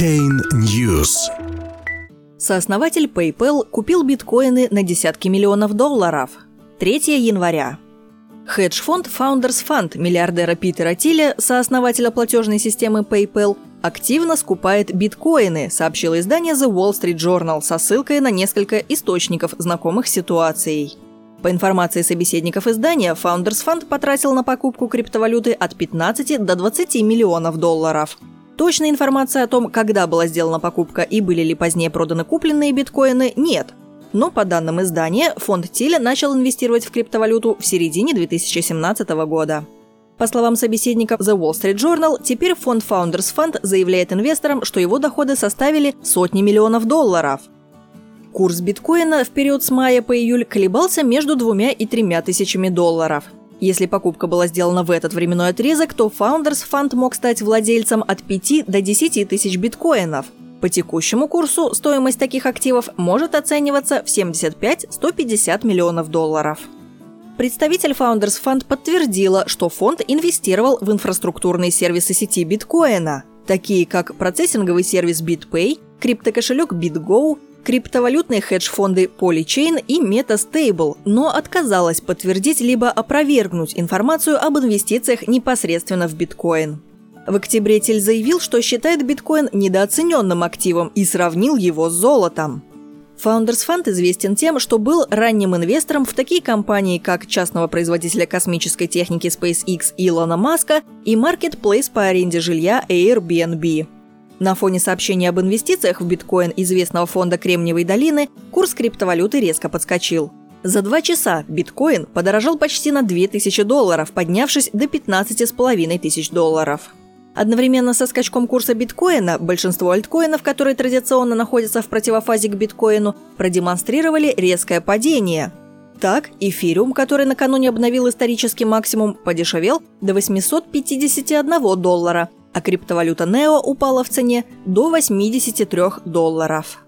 Chain News. Сооснователь PayPal купил биткоины на десятки миллионов долларов. 3 января. Хедж-фонд Founders Fund миллиардера Питера Тиля, сооснователя платежной системы PayPal, активно скупает биткоины, сообщило издание The Wall Street Journal со ссылкой на несколько источников, знакомых с ситуацией. По информации собеседников издания, Founders Fund потратил на покупку криптовалюты от 15 до 20 миллионов долларов. Точной информации о том, когда была сделана покупка и были ли позднее проданы купленные биткоины, нет. Но по данным издания, фонд Тиля начал инвестировать в криптовалюту в середине 2017 года. По словам собеседников The Wall Street Journal, теперь фонд Founders Fund заявляет инвесторам, что его доходы составили сотни миллионов долларов – Курс биткоина в период с мая по июль колебался между двумя и тремя тысячами долларов. Если покупка была сделана в этот временной отрезок, то Founders Fund мог стать владельцем от 5 до 10 тысяч биткоинов. По текущему курсу стоимость таких активов может оцениваться в 75-150 миллионов долларов. Представитель Founders Fund подтвердила, что фонд инвестировал в инфраструктурные сервисы сети биткоина, такие как процессинговый сервис BitPay, криптокошелек BitGo, криптовалютные хедж-фонды Polychain и MetaStable, но отказалась подтвердить либо опровергнуть информацию об инвестициях непосредственно в биткоин. В октябре Тель заявил, что считает биткоин недооцененным активом и сравнил его с золотом. Founders Fund известен тем, что был ранним инвестором в такие компании, как частного производителя космической техники SpaceX Илона Маска и Marketplace по аренде жилья Airbnb. На фоне сообщения об инвестициях в биткоин известного фонда Кремниевой долины курс криптовалюты резко подскочил. За два часа биткоин подорожал почти на 2000 долларов, поднявшись до 15,5 тысяч долларов. Одновременно со скачком курса биткоина большинство альткоинов, которые традиционно находятся в противофазе к биткоину, продемонстрировали резкое падение. Так, эфириум, который накануне обновил исторический максимум, подешевел до 851 доллара, а криптовалюта NEO упала в цене до 83 долларов.